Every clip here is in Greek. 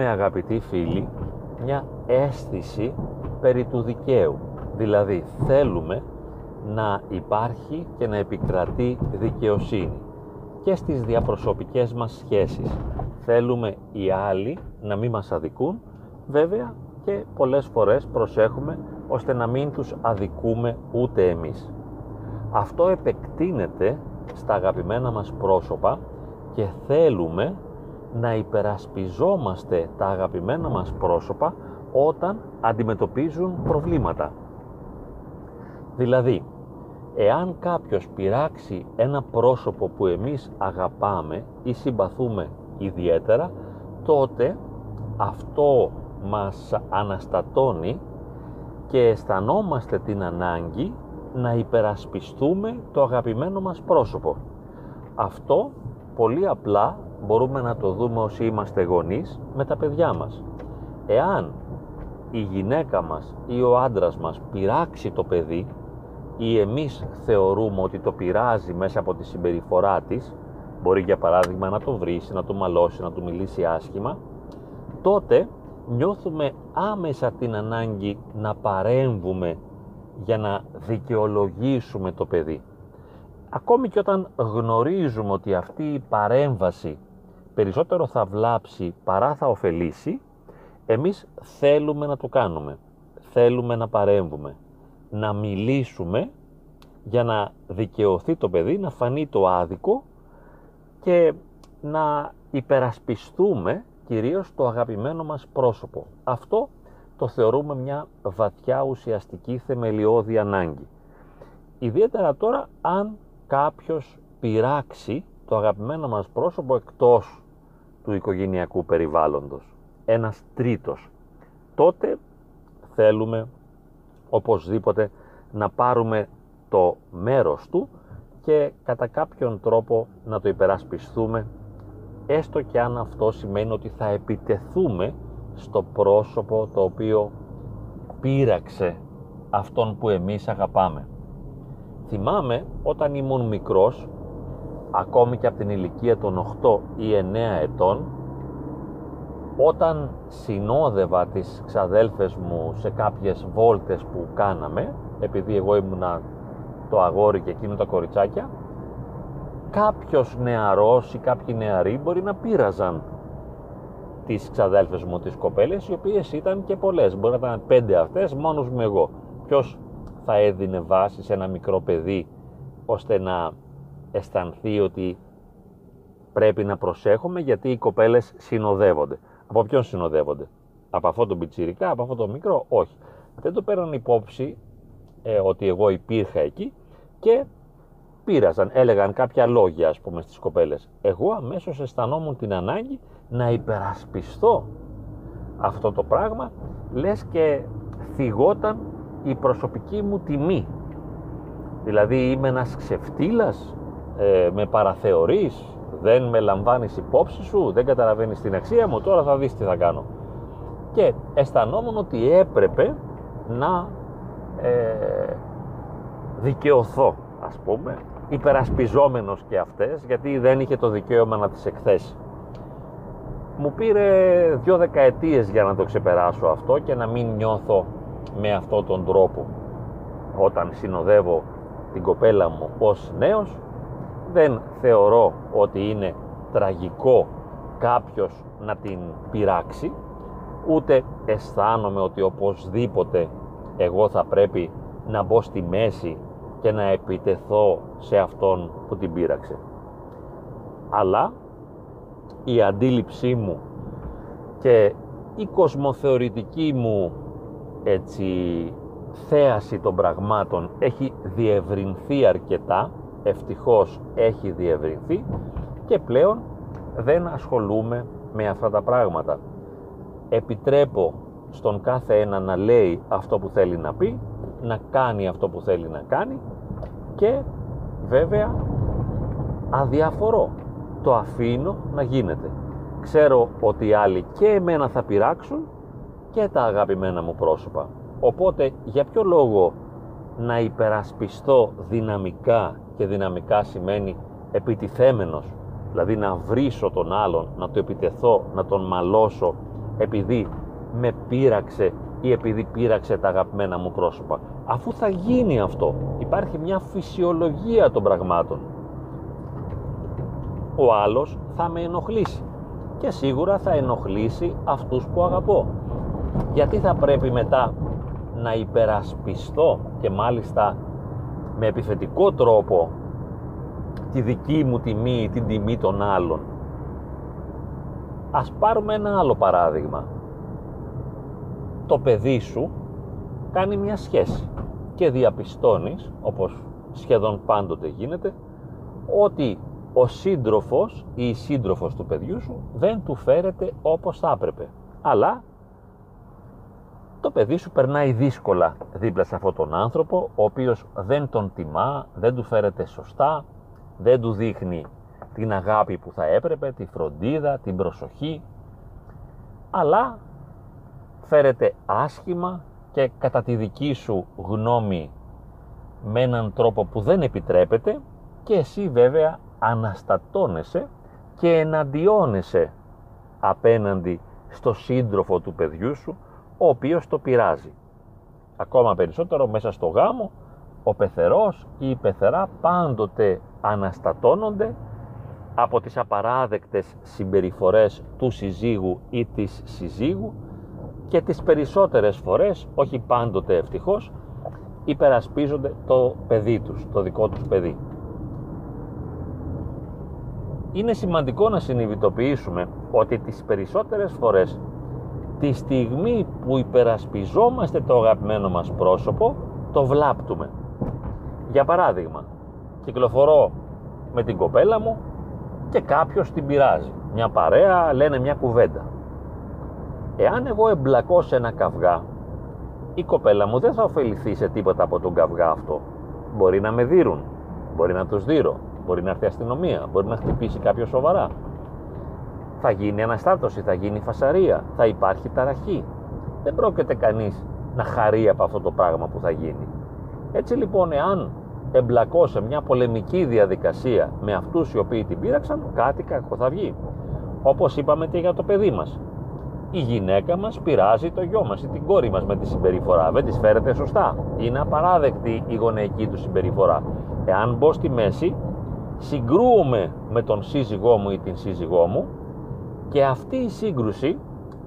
έχουμε αγαπητοί φίλοι μια αίσθηση περί του δικαίου. Δηλαδή θέλουμε να υπάρχει και να επικρατεί δικαιοσύνη και στις διαπροσωπικές μας σχέσεις. Θέλουμε οι άλλοι να μην μας αδικούν, βέβαια και πολλές φορές προσέχουμε ώστε να μην τους αδικούμε ούτε εμείς. Αυτό επεκτείνεται στα αγαπημένα μας πρόσωπα και θέλουμε να υπερασπιζόμαστε τα αγαπημένα μας πρόσωπα όταν αντιμετωπίζουν προβλήματα. Δηλαδή, εάν κάποιος πειράξει ένα πρόσωπο που εμείς αγαπάμε ή συμπαθούμε ιδιαίτερα, τότε αυτό μας αναστατώνει και αισθανόμαστε την ανάγκη να υπερασπιστούμε το αγαπημένο μας πρόσωπο. Αυτό πολύ απλά μπορούμε να το δούμε όσοι είμαστε γονείς με τα παιδιά μας. Εάν η γυναίκα μας ή ο άντρας μας πειράξει το παιδί ή εμείς θεωρούμε ότι το πειράζει μέσα από τη συμπεριφορά της, μπορεί για παράδειγμα να το βρίσει, να το μαλώσει, να του μιλήσει άσχημα, τότε νιώθουμε άμεσα την ανάγκη να παρέμβουμε για να δικαιολογήσουμε το παιδί. Ακόμη και όταν γνωρίζουμε ότι αυτή η παρέμβαση περισσότερο θα βλάψει παρά θα ωφελήσει, εμείς θέλουμε να το κάνουμε. Θέλουμε να παρέμβουμε. Να μιλήσουμε για να δικαιωθεί το παιδί, να φανεί το άδικο και να υπερασπιστούμε κυρίως το αγαπημένο μας πρόσωπο. Αυτό το θεωρούμε μια βαθιά ουσιαστική θεμελιώδη ανάγκη. Ιδιαίτερα τώρα αν κάποιος πειράξει το αγαπημένο μας πρόσωπο εκτός του οικογενειακού περιβάλλοντος. Ένας τρίτος. Τότε θέλουμε οπωσδήποτε να πάρουμε το μέρος του και κατά κάποιον τρόπο να το υπερασπιστούμε έστω και αν αυτό σημαίνει ότι θα επιτεθούμε στο πρόσωπο το οποίο πείραξε αυτόν που εμείς αγαπάμε. Θυμάμαι όταν ήμουν μικρός, ακόμη και από την ηλικία των 8 ή 9 ετών, όταν συνόδευα τις ξαδέλφες μου σε κάποιες βόλτες που κάναμε, επειδή εγώ ήμουνα το αγόρι και εκείνο τα κοριτσάκια, κάποιος νεαρός ή κάποιοι νεαροί μπορεί να πείραζαν τις ξαδέλφες μου τις κοπέλες οι οποίες ήταν και πολλές. Μπορεί να ήταν πέντε αυτές μόνος μου εγώ. Ποιος θα έδινε βάση σε ένα μικρό παιδί ώστε να αισθανθεί ότι πρέπει να προσέχουμε γιατί οι κοπέλες συνοδεύονται από ποιον συνοδεύονται; Από αυτό το πιτσιρικά, από αυτό το μικρό; Όχι δεν το παίρνουν υπόψη ε, ότι εγώ υπήρχα εκεί και πήραζαν, έλεγαν κάποια λόγια ας πούμε στις κοπέλες. Εγώ αμέσως αισθανόμουν την ανάγκη να υπερασπιστώ αυτό το πράγμα, λες και θυγόταν η προσωπική μου τιμή. Δηλαδή είμαι ένας ξεφτύλας, ε, με παραθεωρείς, δεν με λαμβάνεις υπόψη σου, δεν καταλαβαίνεις την αξία μου, τώρα θα δεις τι θα κάνω. Και αισθανόμουν ότι έπρεπε να ε, δικαιωθώ, ας πούμε, υπερασπιζόμενος και αυτές γιατί δεν είχε το δικαίωμα να τις εκθέσει. Μου πήρε δύο δεκαετίες για να το ξεπεράσω αυτό και να μην νιώθω με αυτόν τον τρόπο. Όταν συνοδεύω την κοπέλα μου ως νέος δεν θεωρώ ότι είναι τραγικό κάποιος να την πειράξει ούτε αισθάνομαι ότι οπωσδήποτε εγώ θα πρέπει να μπω στη μέση και να επιτεθώ σε αυτόν που την πείραξε. Αλλά η αντίληψή μου και η κοσμοθεωρητική μου έτσι θέαση των πραγμάτων έχει διευρυνθεί αρκετά, ευτυχώς έχει διευρυνθεί και πλέον δεν ασχολούμαι με αυτά τα πράγματα. Επιτρέπω στον κάθε ένα να λέει αυτό που θέλει να πει να κάνει αυτό που θέλει να κάνει και βέβαια αδιαφορώ. Το αφήνω να γίνεται. Ξέρω ότι οι άλλοι και εμένα θα πειράξουν και τα αγαπημένα μου πρόσωπα. Οπότε για ποιο λόγο να υπερασπιστώ δυναμικά και δυναμικά σημαίνει επιτιθέμενος δηλαδή να βρίσω τον άλλον, να το επιτεθώ, να τον μαλώσω επειδή με πείραξε ή επειδή πείραξε τα αγαπημένα μου πρόσωπα. Αφού θα γίνει αυτό, υπάρχει μια φυσιολογία των πραγμάτων. Ο άλλος θα με ενοχλήσει και σίγουρα θα ενοχλήσει αυτούς που αγαπώ. Γιατί θα πρέπει μετά να υπερασπιστώ και μάλιστα με επιθετικό τρόπο τη δική μου τιμή ή την τιμή των άλλων. Ας πάρουμε ένα άλλο παράδειγμα. Το παιδί σου κάνει μια σχέση και διαπιστώνεις, όπως σχεδόν πάντοτε γίνεται, ότι ο σύντροφος ή η σύντροφος του παιδιού σου δεν του φέρεται όπως θα έπρεπε. Αλλά το παιδί σου περνάει δύσκολα δίπλα σε αυτόν τον άνθρωπο, ο οποίος δεν τον τιμά, δεν του φέρεται σωστά, δεν του δείχνει την αγάπη που θα έπρεπε, τη φροντίδα, την προσοχή, αλλά φέρεται άσχημα και κατά τη δική σου γνώμη με έναν τρόπο που δεν επιτρέπεται και εσύ βέβαια αναστατώνεσαι και εναντιώνεσαι απέναντι στο σύντροφο του παιδιού σου ο οποίος το πειράζει. Ακόμα περισσότερο μέσα στο γάμο ο πεθερός ή η πεθερά πάντοτε αναστατώνονται από τις απαράδεκτες συμπεριφορές του συζύγου ή της συζύγου και τις περισσότερες φορές, όχι πάντοτε ευτυχώς, υπερασπίζονται το παιδί τους, το δικό τους παιδί. Είναι σημαντικό να συνειδητοποιήσουμε ότι τις περισσότερες φορές τη στιγμή που υπερασπιζόμαστε το αγαπημένο μας πρόσωπο το βλάπτουμε. Για παράδειγμα, κυκλοφορώ με την κοπέλα μου και κάποιος την πειράζει. Μια παρέα λένε μια κουβέντα. Εάν εγώ εμπλακώ σε ένα καυγά, η κοπέλα μου δεν θα ωφεληθεί σε τίποτα από τον καυγά αυτό. Μπορεί να με δίνουν, μπορεί να τους δείρω, μπορεί να έρθει αστυνομία, μπορεί να χτυπήσει κάποιος σοβαρά. Θα γίνει αναστάτωση, θα γίνει φασαρία, θα υπάρχει ταραχή. Δεν πρόκειται κανείς να χαρεί από αυτό το πράγμα που θα γίνει. Έτσι λοιπόν, εάν εμπλακώ σε μια πολεμική διαδικασία με αυτούς οι οποίοι την πείραξαν, κάτι κακό θα βγει. Όπως είπαμε και για το παιδί μας. Η γυναίκα μας πειράζει το γιο μας ή την κόρη μας με τη συμπεριφορά. Δεν της φέρεται σωστά. Είναι απαράδεκτη η γονεϊκή του συμπεριφορά. Εάν μπω στη μέση, συγκρούομαι με τον σύζυγό μου ή την σύζυγό μου και αυτή η σύγκρουση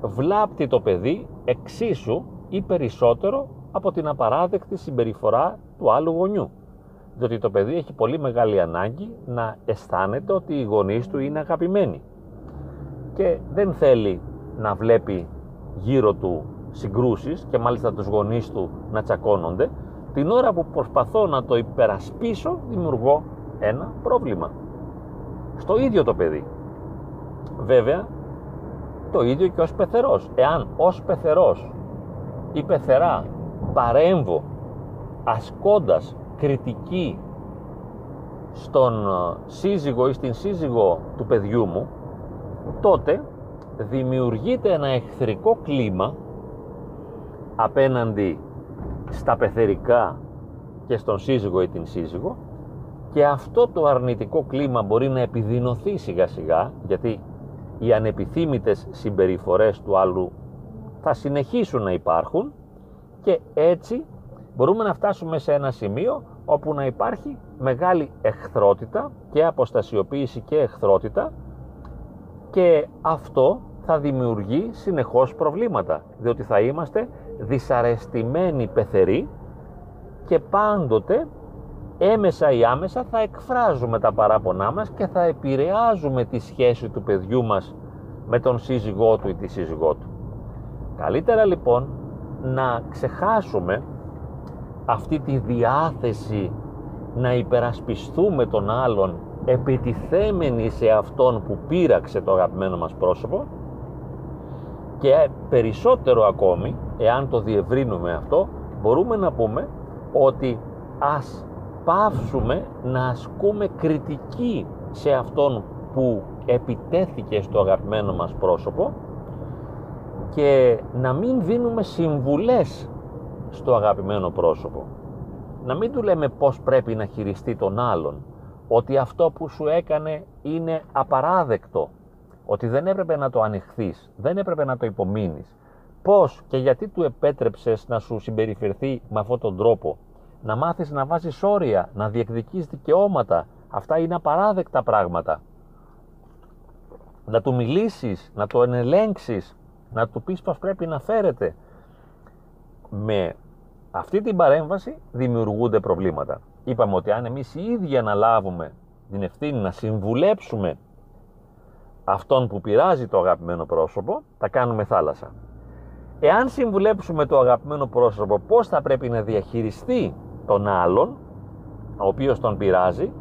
βλάπτει το παιδί εξίσου ή περισσότερο από την απαράδεκτη συμπεριφορά του άλλου γονιού. Διότι το παιδί έχει πολύ μεγάλη ανάγκη να αισθάνεται ότι οι γονείς του είναι αγαπημένοι. Και δεν θέλει να βλέπει γύρω του συγκρούσεις και μάλιστα τους γονείς του να τσακώνονται την ώρα που προσπαθώ να το υπερασπίσω δημιουργώ ένα πρόβλημα. Στο ίδιο το παιδί. Βέβαια το ίδιο και ως πεθερός. Εάν ως πεθερός ή πεθερά παρέμβω ασκώντας κριτική στον ε, σύζυγο ή στην σύζυγο του παιδιού μου, τότε δημιουργείται ένα εχθρικό κλίμα απέναντι στα πεθερικά και στον σύζυγο ή την σύζυγο και αυτό το αρνητικό κλίμα μπορεί να επιδεινωθεί σιγά σιγά γιατί οι ανεπιθύμητες συμπεριφορές του άλλου θα συνεχίσουν να υπάρχουν και έτσι μπορούμε να φτάσουμε σε ένα σημείο όπου να υπάρχει μεγάλη εχθρότητα και αποστασιοποίηση και εχθρότητα και αυτό θα δημιουργεί συνεχώς προβλήματα διότι θα είμαστε δυσαρεστημένοι πεθεροί και πάντοτε έμεσα ή άμεσα θα εκφράζουμε τα παράπονά μας και θα επηρεάζουμε τη σχέση του παιδιού μας με τον σύζυγό του ή τη σύζυγό του. Καλύτερα λοιπόν να ξεχάσουμε αυτή τη διάθεση να υπερασπιστούμε τον άλλον επιτιθέμενοι σε αυτόν που πείραξε το αγαπημένο μας πρόσωπο και περισσότερο ακόμη, εάν το διευρύνουμε αυτό, μπορούμε να πούμε ότι ας πάυσουμε να ασκούμε κριτική σε αυτόν που επιτέθηκε στο αγαπημένο μας πρόσωπο και να μην δίνουμε συμβουλές στο αγαπημένο πρόσωπο. Να μην του λέμε πώς πρέπει να χειριστεί τον άλλον, ότι αυτό που σου έκανε είναι απαράδεκτο ότι δεν έπρεπε να το ανοιχθείς, δεν έπρεπε να το υπομείνεις. Πώς και γιατί του επέτρεψες να σου συμπεριφερθεί με αυτόν τον τρόπο, να μάθεις να βάζεις όρια, να διεκδικείς δικαιώματα, αυτά είναι απαράδεκτα πράγματα. Να του μιλήσεις, να το ενελέγξεις, να του πεις πως πρέπει να φέρεται. Με αυτή την παρέμβαση δημιουργούνται προβλήματα. Είπαμε ότι αν εμείς οι ίδιοι αναλάβουμε την ευθύνη να συμβουλέψουμε αυτόν που πειράζει το αγαπημένο πρόσωπο, θα κάνουμε θάλασσα. Εάν συμβουλέψουμε το αγαπημένο πρόσωπο πώς θα πρέπει να διαχειριστεί τον άλλον, ο οποίος τον πειράζει,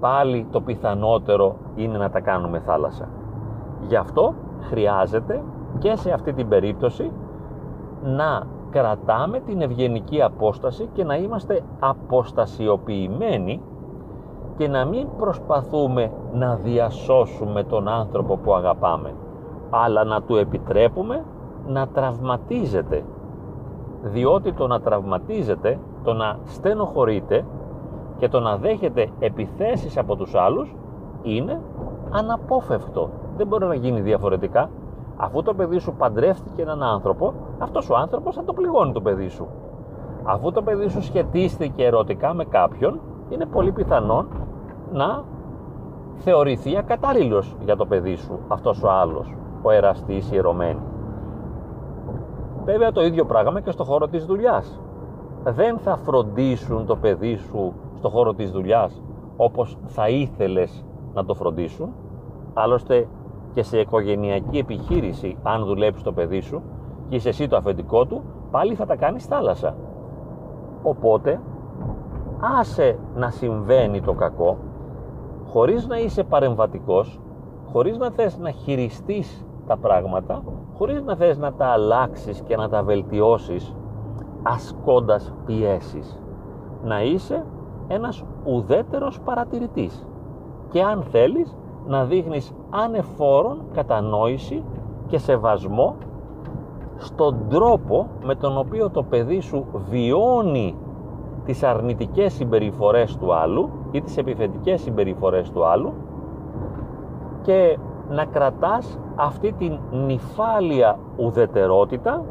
πάλι το πιθανότερο είναι να τα κάνουμε θάλασσα. Γι' αυτό χρειάζεται και σε αυτή την περίπτωση να κρατάμε την ευγενική απόσταση και να είμαστε αποστασιοποιημένοι και να μην προσπαθούμε να διασώσουμε τον άνθρωπο που αγαπάμε αλλά να του επιτρέπουμε να τραυματίζεται διότι το να τραυματίζεται, το να στενοχωρείται και το να δέχεται επιθέσεις από τους άλλους είναι αναπόφευκτο δεν μπορεί να γίνει διαφορετικά Αφού το παιδί σου παντρεύτηκε έναν άνθρωπο, αυτός ο άνθρωπος θα το πληγώνει το παιδί σου. Αφού το παιδί σου σχετίστηκε ερωτικά με κάποιον, είναι πολύ πιθανόν να θεωρηθεί ακατάλληλος για το παιδί σου αυτός ο άλλος, ο εραστής ή ερωμένη. Βέβαια το ίδιο πράγμα και στο χώρο της δουλειάς. Δεν θα φροντίσουν το παιδί σου στο χώρο της δουλειάς όπως θα ήθελες να το φροντίσουν. Άλλωστε και σε οικογενειακή επιχείρηση, αν δουλέψεις το παιδί σου και είσαι εσύ το αφεντικό του, πάλι θα τα κάνεις θάλασσα. Οπότε, άσε να συμβαίνει το κακό, χωρίς να είσαι παρεμβατικός, χωρίς να θες να χειριστείς τα πράγματα, χωρίς να θες να τα αλλάξεις και να τα βελτιώσεις, ασκώντας πιέσεις. Να είσαι ένας ουδέτερος παρατηρητής. Και αν θέλεις, να δείχνεις ανεφόρον κατανόηση και σεβασμό στον τρόπο με τον οποίο το παιδί σου βιώνει τις αρνητικές συμπεριφορές του άλλου ή τις επιθετικές συμπεριφορές του άλλου και να κρατάς αυτή την νυφάλια ουδετερότητα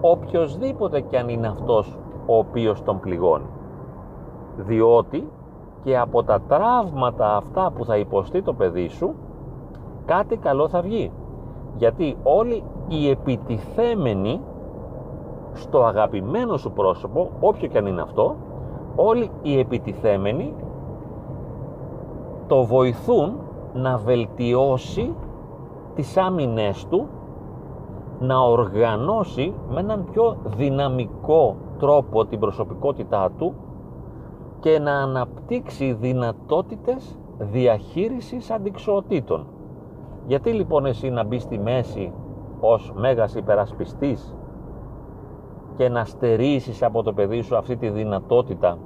οποιοδήποτε και αν είναι αυτός ο οποίος τον πληγώνει. Διότι και από τα τραύματα αυτά που θα υποστεί το παιδί σου κάτι καλό θα βγει. Γιατί όλοι οι επιτιθέμενοι στο αγαπημένο σου πρόσωπο όποιο και αν είναι αυτό όλοι οι επιτιθέμενοι το βοηθούν να βελτιώσει τις άμυνές του να οργανώσει με έναν πιο δυναμικό τρόπο την προσωπικότητά του και να αναπτύξει δυνατότητες διαχείρισης αντικσοοτήτων. Γιατί λοιπόν εσύ να μπεις στη μέση ως μέγας υπερασπιστής και να στερήσεις από το παιδί σου αυτή τη δυνατότητα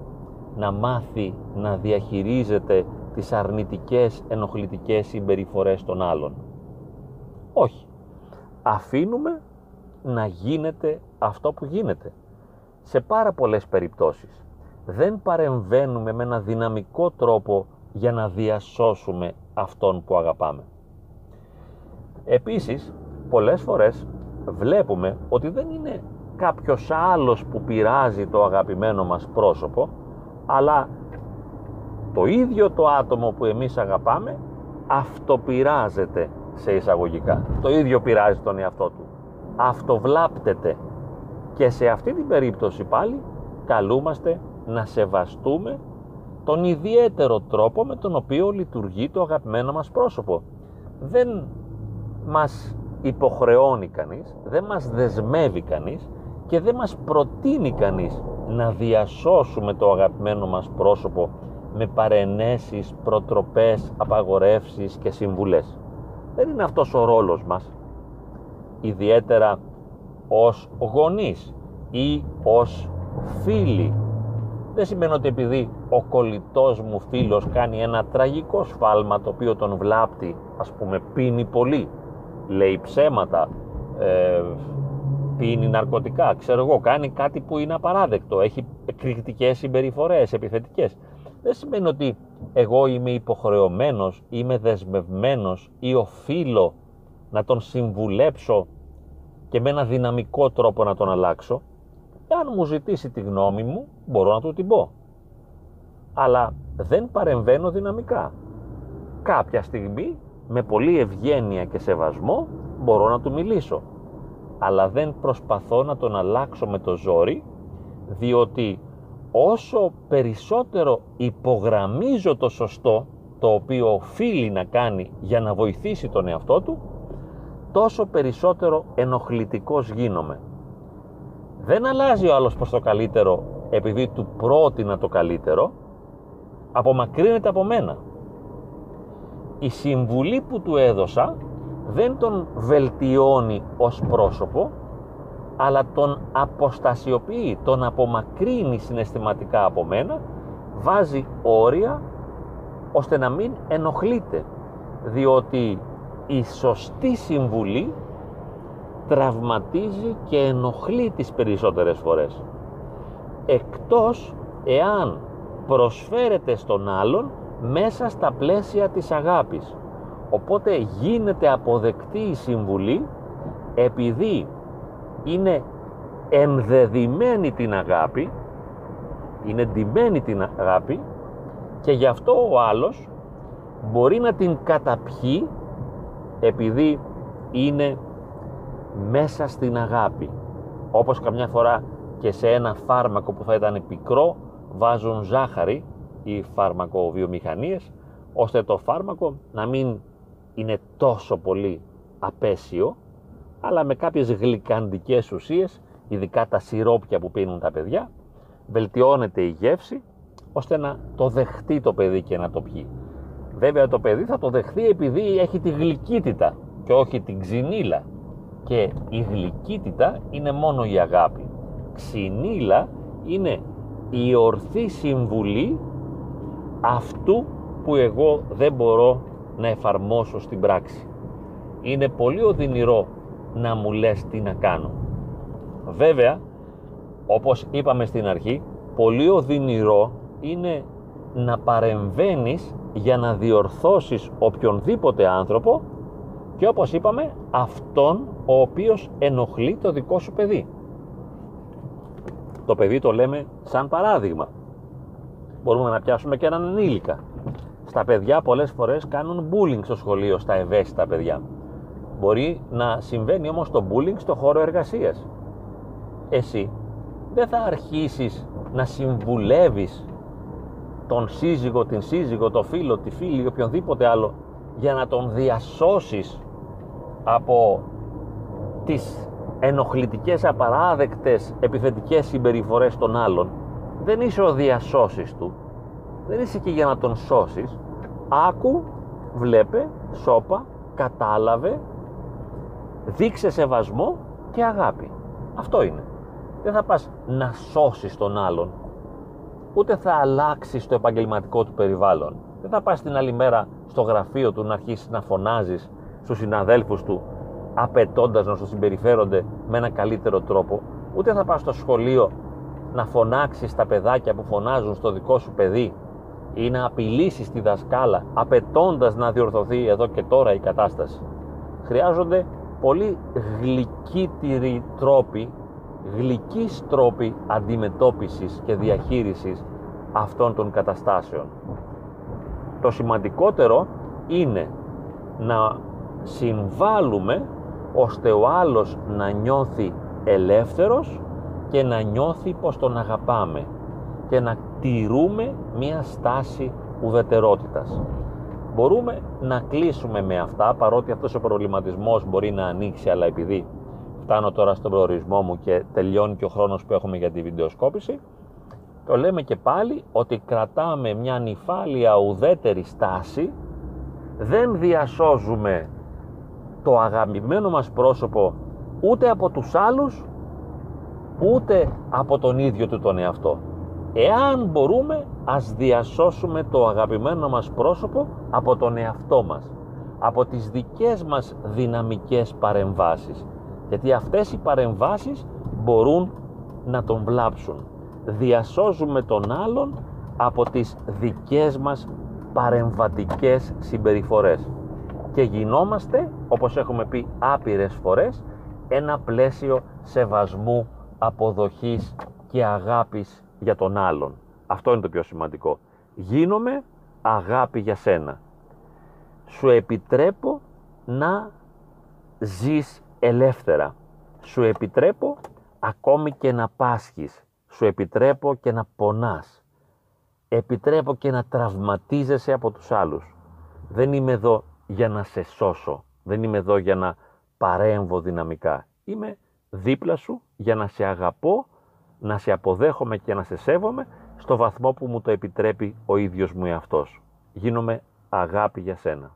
να μάθει να διαχειρίζεται τις αρνητικές ενοχλητικές συμπεριφορές των άλλων; Όχι. Αφήνουμε να γίνεται αυτό που γίνεται. Σε πάρα πολλές περιπτώσεις δεν παρεμβαίνουμε με ένα δυναμικό τρόπο για να διασώσουμε αυτόν που αγαπάμε. Επίσης, πολλές φορές βλέπουμε ότι δεν είναι κάποιος άλλος που πειράζει το αγαπημένο μας πρόσωπο, αλλά το ίδιο το άτομο που εμείς αγαπάμε αυτοπειράζεται σε εισαγωγικά. Το ίδιο πειράζει τον εαυτό του. Αυτοβλάπτεται. Και σε αυτή την περίπτωση πάλι καλούμαστε να σεβαστούμε τον ιδιαίτερο τρόπο με τον οποίο λειτουργεί το αγαπημένο μας πρόσωπο. Δεν μας υποχρεώνει κανείς, δεν μας δεσμεύει κανείς και δεν μας προτείνει κανείς να διασώσουμε το αγαπημένο μας πρόσωπο με παρενέσεις, προτροπές, απαγορεύσεις και συμβουλές. Δεν είναι αυτός ο ρόλος μας. Ιδιαίτερα ως γονείς ή ως φίλοι δεν σημαίνει ότι επειδή ο κολλητός μου φίλος κάνει ένα τραγικό σφάλμα το οποίο τον βλάπτει, ας πούμε πίνει πολύ, λέει ψέματα, ε, πίνει ναρκωτικά, ξέρω εγώ, κάνει κάτι που είναι απαράδεκτο, έχει εκρηκτικές συμπεριφορές, επιθετικές. Δεν σημαίνει ότι εγώ είμαι υποχρεωμένος, είμαι δεσμευμένος ή οφείλω να τον συμβουλέψω και με ένα δυναμικό τρόπο να τον αλλάξω; Εάν μου ζητήσει τη γνώμη μου, μπορώ να του την πω. Αλλά δεν παρεμβαίνω δυναμικά. Κάποια στιγμή, με πολύ ευγένεια και σεβασμό, μπορώ να του μιλήσω. Αλλά δεν προσπαθώ να τον αλλάξω με το ζόρι, διότι όσο περισσότερο υπογραμμίζω το σωστό, το οποίο οφείλει να κάνει για να βοηθήσει τον εαυτό του, τόσο περισσότερο ενοχλητικός γίνομαι. Δεν αλλάζει ο άλλος προς το καλύτερο επειδή του πρότεινα το καλύτερο, απομακρύνεται από μένα. Η συμβουλή που του έδωσα δεν τον βελτιώνει ως πρόσωπο, αλλά τον αποστασιοποιεί, τον απομακρύνει συναισθηματικά από μένα, βάζει όρια ώστε να μην ενοχλείται, διότι η σωστή συμβουλή τραυματίζει και ενοχλεί τις περισσότερες φορές. Εκτός εάν προσφέρεται στον άλλον μέσα στα πλαίσια της αγάπης. Οπότε γίνεται αποδεκτή η συμβουλή επειδή είναι ενδεδειμένη την αγάπη, είναι ντυμένη την αγάπη και γι' αυτό ο άλλος μπορεί να την καταπιεί επειδή είναι μέσα στην αγάπη. Όπως καμιά φορά και σε ένα φάρμακο που θα ήταν πικρό βάζουν ζάχαρη ή φάρμακο-βιομηχανίες ώστε το φάρμακο να μην είναι τόσο πολύ απέσιο αλλά με κάποιες γλυκαντικές ουσίες ειδικά τα σιρόπια που πίνουν τα παιδιά βελτιώνεται η γεύση ώστε να το δεχτεί το παιδί και να το πιει. Βέβαια το παιδί θα το δεχτεί επειδή έχει τη γλυκύτητα και όχι την ξυνήλα. Και η γλυκύτητα είναι μόνο η αγάπη. Ξυνήλα είναι η ορθή συμβουλή αυτού που εγώ δεν μπορώ να εφαρμόσω στην πράξη. Είναι πολύ οδυνηρό να μου λες τι να κάνω. Βέβαια, όπως είπαμε στην αρχή, πολύ οδυνηρό είναι να παρεμβαίνεις για να διορθώσεις οποιονδήποτε άνθρωπο και όπως είπαμε αυτόν ο οποίος ενοχλεί το δικό σου παιδί. Το παιδί το λέμε σαν παράδειγμα. Μπορούμε να πιάσουμε και έναν ενήλικα. Στα παιδιά πολλές φορές κάνουν bullying στο σχολείο, στα ευαίσθητα παιδιά. Μπορεί να συμβαίνει όμως το bullying στο χώρο εργασίας. Εσύ δεν θα αρχίσεις να συμβουλεύεις τον σύζυγο, την σύζυγο, το φίλο, τη φίλη, οποιονδήποτε άλλο για να τον διασώσεις από τις ενοχλητικές, απαράδεκτες, επιθετικές συμπεριφορές των άλλων. Δεν είσαι ο διασώσεις του. Δεν είσαι εκεί για να τον σώσεις. Άκου, βλέπε, σώπα, κατάλαβε, δείξε σεβασμό και αγάπη. Αυτό είναι. Δεν θα πας να σώσεις τον άλλον ούτε θα αλλάξεις το επαγγελματικό του περιβάλλον. Δεν θα πας την άλλη μέρα στο γραφείο του να αρχίσεις να φωνάζεις στους συναδέλφους του απαιτώντας να σου συμπεριφέρονται με ένα καλύτερο τρόπο. Ούτε θα πας στο σχολείο να φωνάξεις τα παιδάκια που φωνάζουν στο δικό σου παιδί ή να απειλήσεις τη δασκάλα απαιτώντας να διορθωθεί εδώ και τώρα η κατάσταση. Χρειάζονται πολύ γλυκύτεροι τρόποι γλυκείς τρόποι αντιμετώπισης και διαχείρισης αυτών των καταστάσεων. Το σημαντικότερο είναι να συμβάλλουμε ώστε ο άλλος να νιώθει ελεύθερος και να νιώθει πως τον αγαπάμε και να τηρούμε μία στάση ουδετερότητας. Μπορούμε να κλείσουμε με αυτά παρότι αυτός ο προβληματισμός μπορεί να ανοίξει αλλά επειδή φτάνω τώρα στον προορισμό μου και τελειώνει και ο χρόνος που έχουμε για τη βιντεοσκόπηση το λέμε και πάλι ότι κρατάμε μια νυφάλια ουδέτερη στάση δεν διασώζουμε το αγαπημένο μας πρόσωπο ούτε από τους άλλους ούτε από τον ίδιο του τον εαυτό εάν μπορούμε ας διασώσουμε το αγαπημένο μας πρόσωπο από τον εαυτό μας από τις δικές μας δυναμικές παρεμβάσεις γιατί αυτές οι παρεμβάσεις μπορούν να τον βλάψουν. Διασώζουμε τον άλλον από τις δικές μας παρεμβατικές συμπεριφορές και γινόμαστε, όπως έχουμε πει άπειρες φορές, ένα πλαίσιο σεβασμού, αποδοχής και αγάπης για τον άλλον. Αυτό είναι το πιο σημαντικό. Γίνομαι αγάπη για σένα. Σου επιτρέπω να ζεις ελεύθερα. Σου επιτρέπω ακόμη και να πάσχεις. Σου επιτρέπω και να πονάς. Επιτρέπω και να τραυματίζεσαι από τους άλλους. Δεν είμαι εδώ για να σε σώσω. Δεν είμαι εδώ για να παρέμβω δυναμικά. Είμαι δίπλα σου για να σε αγαπώ, να σε αποδέχομαι και να σε σέβομαι στο βαθμό που μου το επιτρέπει ο ίδιος μου εαυτός. Γίνομαι αγάπη για σένα.